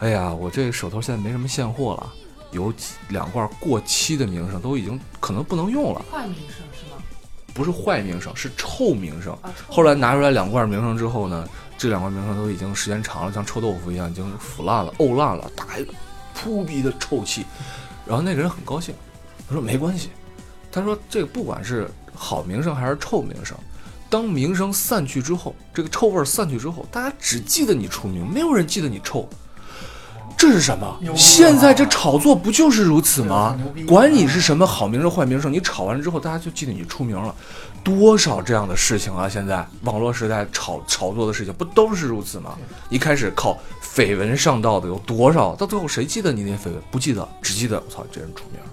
哎呀，我这手头现在没什么现货了，有两罐过期的名声都已经可能不能用了，坏名声是吗？不是坏名声，是臭名声。后来拿出来两罐名声之后呢，这两罐名声都已经时间长了，像臭豆腐一样，已经腐烂了、沤烂了，大一扑鼻的臭气。然后那个人很高兴，他说没关系，他说这个不管是好名声还是臭名声，当名声散去之后，这个臭味散去之后，大家只记得你出名，没有人记得你臭。这是什么现在这炒作不就是如此吗？管你是什么好名声坏名声，你炒完了之后，大家就记得你出名了。多少这样的事情啊！现在网络时代炒炒作的事情不都是如此吗？一开始靠绯闻上道的有多少？到最后谁记得你那些绯闻？不记得，只记得我操，这人出名了，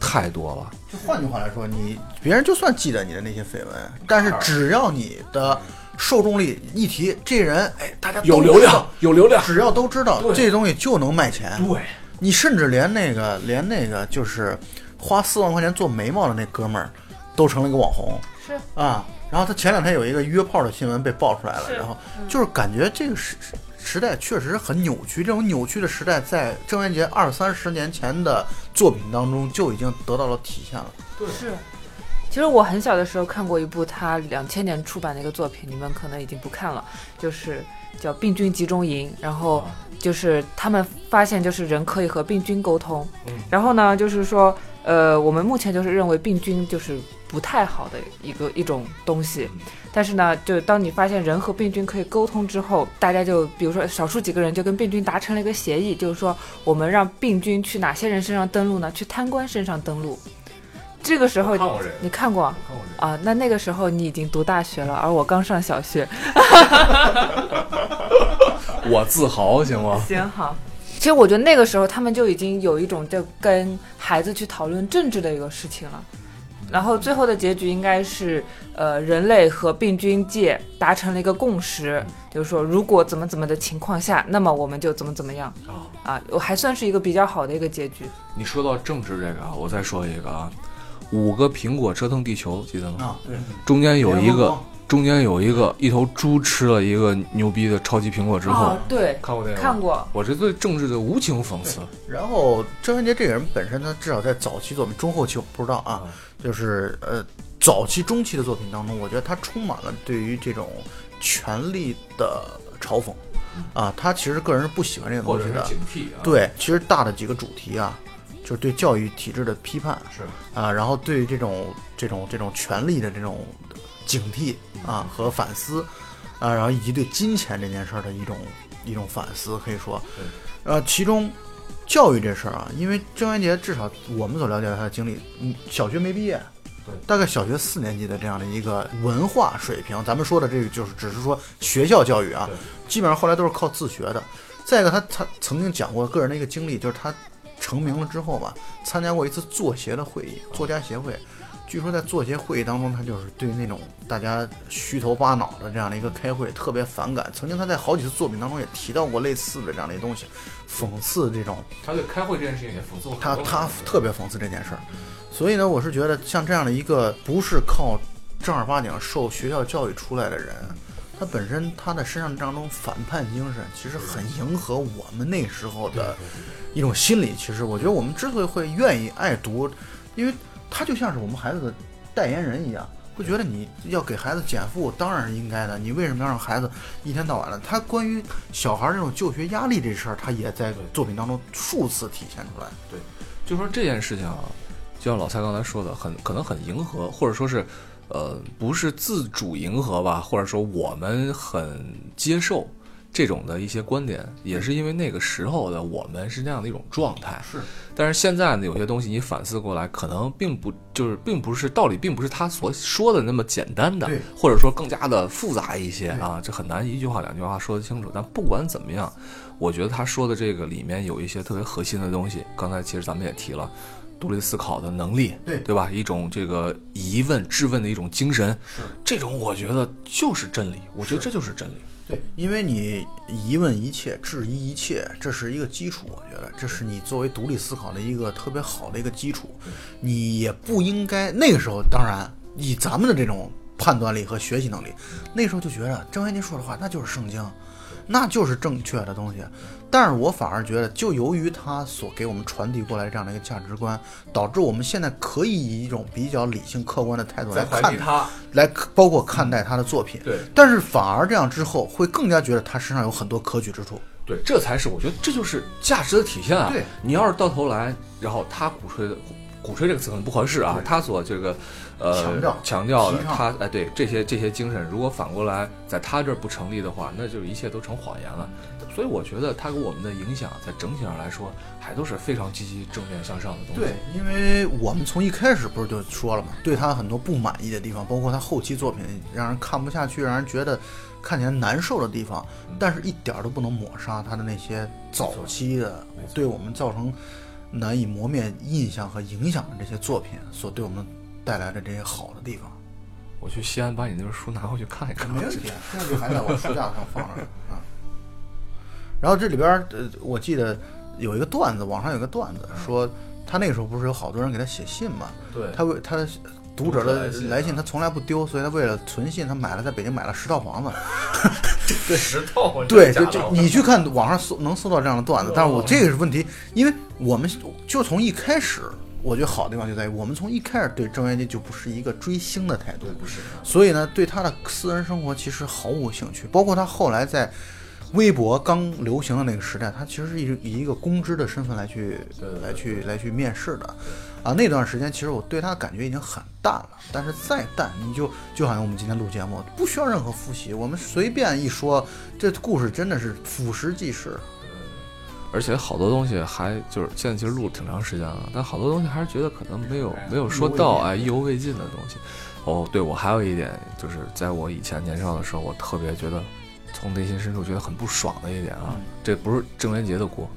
太多了。就换句话来说，你别人就算记得你的那些绯闻，但是只要你的受众力一提，这人哎，大家有流量，有流量，只要都知道这东西就能卖钱。对，你甚至连那个连那个就是花四万块钱做眉毛的那哥们儿，都成了一个网红是啊。然后他前两天有一个约炮的新闻被爆出来了，然后就是感觉这个时时代确实很扭曲，这种扭曲的时代在郑渊洁二三十年前的作品当中就已经得到了体现了。对是。其实我很小的时候看过一部他两千年出版的一个作品，你们可能已经不看了，就是叫《病菌集中营》，然后就是他们发现就是人可以和病菌沟通，然后呢就是说，呃，我们目前就是认为病菌就是不太好的一个一种东西，但是呢，就当你发现人和病菌可以沟通之后，大家就比如说少数几个人就跟病菌达成了一个协议，就是说我们让病菌去哪些人身上登陆呢？去贪官身上登陆。这个时候你看过看过这啊？那那个时候你已经读大学了，而我刚上小学。我自豪行吗？行好。其实我觉得那个时候他们就已经有一种就跟孩子去讨论政治的一个事情了。然后最后的结局应该是，呃，人类和病菌界达成了一个共识，就是说如果怎么怎么的情况下，那么我们就怎么怎么样啊，啊，我还算是一个比较好的一个结局。你说到政治这个啊，我再说一个啊，五个苹果折腾地球，记得吗？啊，对，中间有一个中间有一个一头猪吃了一个牛逼的超级苹果之后，啊，对，看过那个？看过。我这对政治的无情讽刺，然后郑渊洁这个人本身，他至少在早期作品、中后期我不知道啊，就是呃早期、中期的作品当中，我觉得他充满了对于这种权力的嘲讽啊。他其实个人是不喜欢这个东西的。警惕啊。，对，其实大的几个主题啊，就是对教育体制的批判是啊，然后对于这种这种这种权力的这种警惕啊和反思啊，然后以及对金钱这件事儿的一种一种反思，可以说，呃，其中教育这事儿啊，因为郑渊洁至少我们所了解的他的经历，嗯，小学没毕业。对大概小学四年级的这样的一个文化水平，咱们说的这个就是只是说学校教育啊，基本上后来都是靠自学的。再一个，他他曾经讲过个人的一个经历，就是他成名了之后吧，参加过一次作协的会议，作家协会。据说在作协会议当中，他就是对那种大家虚头巴脑的这样的一个开会特别反感。曾经他在好几次作品当中也提到过类似的这样的一东西，讽刺这种他对开会这件事情也讽刺过他他特别讽刺这件事儿，所以呢，我是觉得像这样的一个不是靠正儿八经受学校教育出来的人，他本身他的身上这样一种反叛精神，其实很迎合我们那时候的一种心理。其实我觉得我们之所以会愿意爱读，因为他就像是我们孩子的代言人一样。会觉得你要给孩子减负，当然是应该的。你为什么要让孩子一天到晚的？他关于小孩儿这种就学压力这事儿，他也在作品当中数次体现出来。对就说这件事情啊，就像老蔡刚才说的，很可能很迎合，或者说是，呃，不是自主迎合吧，或者说我们很接受这种的一些观点，也是因为那个时候的我们是那样的一种状态。是，但是现在呢，有些东西你反思过来，可能并不就是并不是道理，并不是他所说的那么简单的，或者说更加的复杂一些啊，这很难一句话两句话说得清楚。但不管怎么样，我觉得他说的这个里面有一些特别核心的东西。刚才其实咱们也提了。独立思考的能力，对对吧？一种这个疑问、质问的一种精神，是这种我觉得就是真理。我觉得这就是真理。对，因为你疑问一切、质疑一切，这是一个基础。我觉得这是你作为独立思考的一个特别好的一个基础。你也不应该那个时候，当然以咱们的这种判断力和学习能力，那时候就觉得郑渊洁说的话那就是圣经，那就是正确的东西。但是我反而觉得，就由于他所给我们传递过来这样的一个价值观，导致我们现在可以以一种比较理性、客观的态度来看他，来包括看待他的作品。对但是反而这样之后，会更加觉得他身上有很多可取之处。对，这才是我觉得这就是价值的体现啊！对，你要是到头来，然后他鼓吹的鼓吹这个词可能不合适啊，他所这个呃强调强调的他哎对这些这些精神，如果反过来在他这儿不成立的话，那就一切都成谎言了。所以我觉得他给我们的影响，在整体上来说，还都是非常积极、正面向上的东西。对，因为我们从一开始不是就说了嘛，对他很多不满意的地方，包括他后期作品让人看不下去，让人觉得看起来难受的地方，但是一点儿都不能抹杀他的那些早期的对我们造成难以磨灭印象和影响的这些作品所对我们带来的这些好的地方。我去西安把你那本书拿回去看一看。没问题，现在就还在我书架上放着啊。然后这里边呃，我记得有一个段子，网上有个段子说，他那个时候不是有好多人给他写信嘛？对他为他读者的来信，他从来不丢，所以他为了存信，他买了在北京买了十套房子。对，十套。对，就就你去看网上搜能搜到这样的段子，但是我这个是问题，因为我们就从一开始，我觉得好的地方就在于我们从一开始对郑渊洁就不是一个追星的态度，不是。所以呢，对他的私人生活其实毫无兴趣，包括他后来在。微博刚流行的那个时代，他其实是以以一个公知的身份来去来去来去面试的，啊，那段时间其实我对他的感觉已经很淡了。但是再淡，你就就好像我们今天录节目，不需要任何复习，我们随便一说，这故事真的是俯拾即是。而且好多东西还就是现在其实录了挺长时间了，但好多东西还是觉得可能没有没有说到，哎，意犹未尽的东西。哦，对我还有一点就是在我以前年少的时候，我特别觉得。从内心深处觉得很不爽的一点啊，这不是郑渊洁的锅，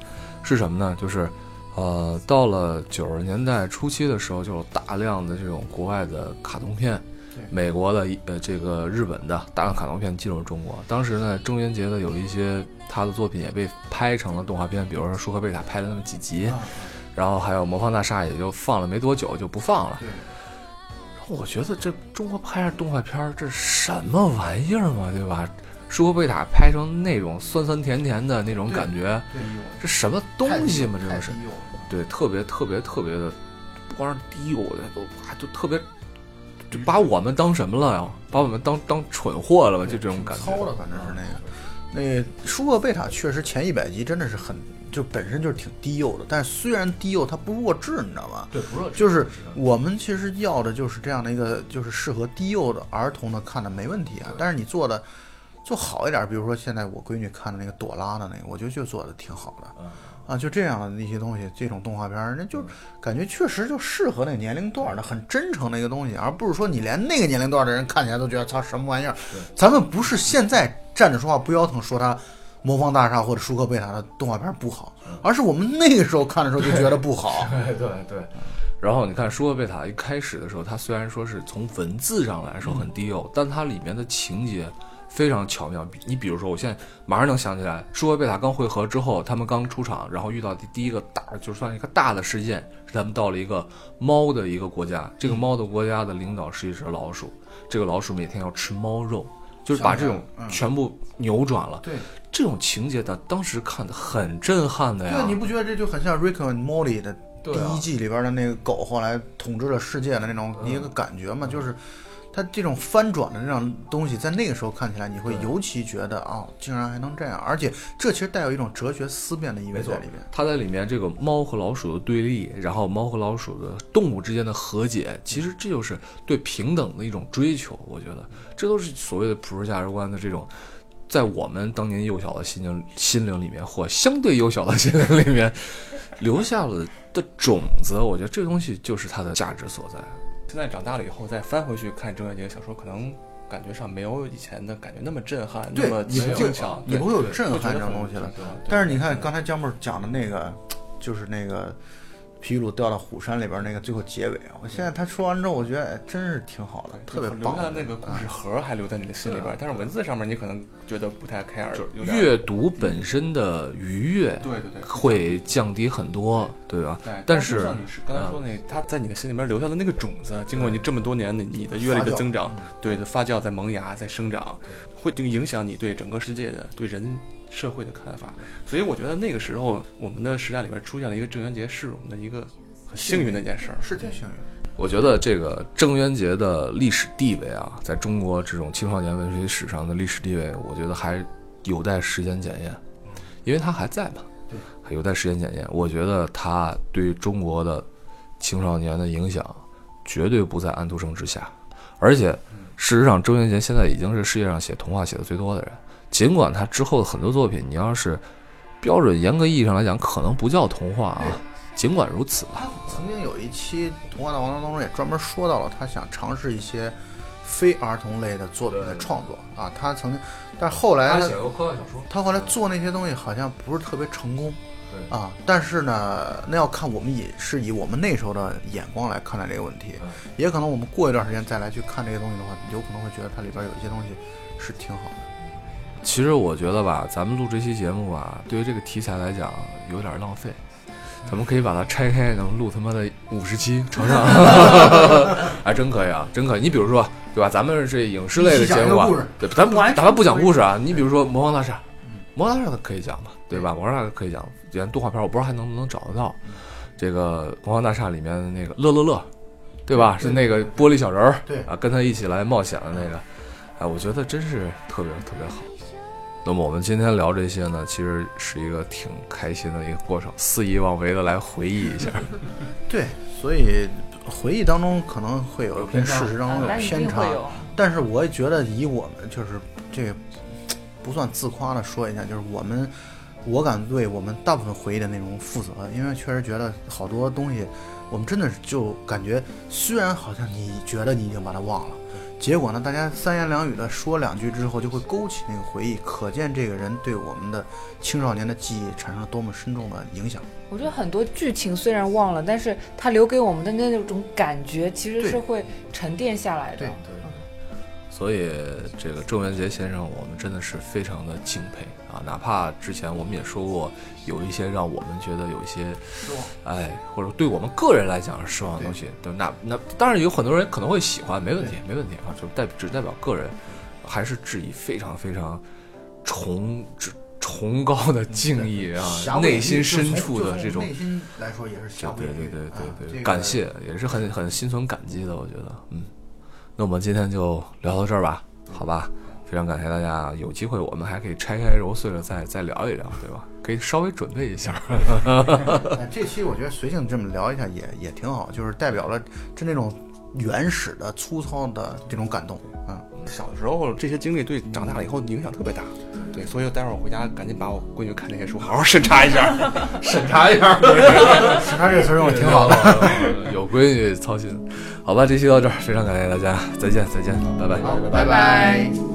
是什么呢？就是，呃，到了九十年代初期的时候，就有大量的这种国外的卡通片，美国的呃这个日本的大量卡通片进入中国。当时呢，郑渊洁的有一些他的作品也被拍成了动画片，比如说《舒克贝塔》拍了那么几集，然后还有《魔方大厦》也就放了没多久就不放了。然后我觉得这中国拍的动画片这什么玩意儿嘛，对吧？舒克贝塔拍成那种酸酸甜甜的那种感觉，这什么东西嘛？这都是，对，特别特别特别的，不光是低幼的，都还就特别，就把我们当什么了呀？把我们当当蠢货了吧？就这种感觉。糙的，反正是那个。那舒克贝塔确实前一百集真的是很，就本身就是挺低幼的。但是虽然低幼，它不弱智，你知道吗？对，不弱智。就是我们其实要的就是这样的一个，就是适合低幼的儿童的看的没问题啊。但是你做的。做好一点，比如说现在我闺女看的那个朵拉的那个，我觉得就做的挺好的，啊，就这样的那些东西，这种动画片，那就感觉确实就适合那年龄段的，很真诚的一个东西，而不是说你连那个年龄段的人看起来都觉得他什么玩意儿。咱们不是现在站着说话不腰疼，说他魔方大厦或者舒克贝塔的动画片不好，而是我们那个时候看的时候就觉得不好。对对对。然后你看舒克贝塔一开始的时候，它虽然说是从文字上来说很低幼，但它里面的情节。非常巧妙，你比如说，我现在马上能想起来，舒克贝塔刚汇合之后，他们刚出场，然后遇到的第一个大，就算一个大的事件，是他们到了一个猫的一个国家，这个猫的国家的领导是一只老鼠，这个老鼠每天要吃猫肉，就是把这种全部扭转了。对，这种情节的当时看的很震撼的呀。对，你不觉得这就很像《Rick and Morty》的第一季里边的那个狗后来统治了世界的那种一个感觉吗？就是。它这种翻转的这样东西，在那个时候看起来，你会尤其觉得啊，竟然还能这样，而且这其实带有一种哲学思辨的意味在里面。它在里面这个猫和老鼠的对立，然后猫和老鼠的动物之间的和解，其实这就是对平等的一种追求。我觉得这都是所谓的普世价值观的这种，在我们当年幼小的心灵心灵里面，或相对幼小的心灵里面留下了的种子。我觉得这个东西就是它的价值所在。现在长大了以后再翻回去看郑渊洁的小说，可能感觉上没有以前的感觉那么震撼，那么轻巧，你不会有震撼这种东西了。但是你看刚才姜木讲的那个，就是那个。皮鲁掉到虎山里边那个最后结尾啊！我现在他说完之后，我觉得真是挺好的，特别棒。留下那个故事盒还留在你的心里边，但是文字上面你可能觉得不太 care。阅读本身的愉悦，对对对，会降低很多，对吧？但是像你是刚才说那，他在你的心里边留下的那个种子，经过你这么多年的你的阅历的增长，对的发酵在萌芽在生长，会就影响你对整个世界的对人。社会的看法，所以我觉得那个时候我们的时代里边出现了一个郑渊洁，是我们的一个很幸运的一件事儿，是挺幸运。我觉得这个郑渊洁的历史地位啊，在中国这种青少年文学史上的历史地位，我觉得还有待时间检验，因为他还在嘛，对，还有待时间检验。我觉得他对中国的青少年的影响绝对不在安徒生之下，而且事实上，郑渊洁现在已经是世界上写童话写的最多的人。尽管他之后的很多作品，你要是标准严格意义上来讲，可能不叫童话啊。尽管如此，他曾经有一期《童话大王》当中也专门说到了，他想尝试一些非儿童类的作品的创作啊。他曾经，但后来他写过科幻小说，他后来做那些东西好像不是特别成功。啊。但是呢，那要看我们也是以我们那时候的眼光来看待这个问题，也可能我们过一段时间再来去看这个东西的话，有可能会觉得它里边有一些东西是挺好的。其实我觉得吧，咱们录这期节目吧，对于这个题材来讲有点浪费。咱们可以把它拆开，然后录他妈的五十期，成上，还真可以啊，真可以。你比如说，对吧？咱们是影视类的节目啊，对，咱不，咱们不讲故事啊。你比如说《魔方大厦》，《魔方大厦》可以讲嘛，对吧？《魔方大厦》可以讲，演动画片，我不知道还能不能找得到。这个《魔方大厦》里面的那个乐乐乐，对吧？是那个玻璃小人儿，对啊，跟他一起来冒险的那个，哎，我觉得真是特别特别好。那么我们今天聊这些呢，其实是一个挺开心的一个过程，肆意妄为的来回忆一下。对，所以回忆当中可能会有跟事实当中有偏差，但是我也觉得以我们就是这不算自夸的说一下，就是我们我敢对我们大部分回忆的内容负责，因为确实觉得好多东西我们真的就感觉，虽然好像你觉得你已经把它忘了。结果呢？大家三言两语的说两句之后，就会勾起那个回忆，可见这个人对我们的青少年的记忆产生了多么深重的影响。我觉得很多剧情虽然忘了，但是他留给我们的那种感觉，其实是会沉淀下来的。对。所以，这个郑渊洁先生，我们真的是非常的敬佩啊！哪怕之前我们也说过，有一些让我们觉得有一些失望，哎，或者对我们个人来讲是失望的东西，对，那那当然有很多人可能会喜欢，没问题，没问题啊，就代只代表个人，还是致以非常非常崇崇高的敬意啊，内心深处的这种内心来说也是对对对对对，感谢也是很很心存感激的，我觉得，嗯。那我们今天就聊到这儿吧，好吧？非常感谢大家，有机会我们还可以拆开揉碎了再再聊一聊，对吧？可以稍微准备一下。这期我觉得随性这么聊一下也也挺好，就是代表了就那种原始的粗糙的这种感动嗯。小的时候这些经历对长大了以后影响特别大。对，所以待会儿我回家赶紧把我闺女看那些书好好审查一下，审查一下。审查这个词用的挺好的，有闺女操心。好吧，这期到这儿，非常感谢大家，再见，再见，拜拜，拜拜。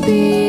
be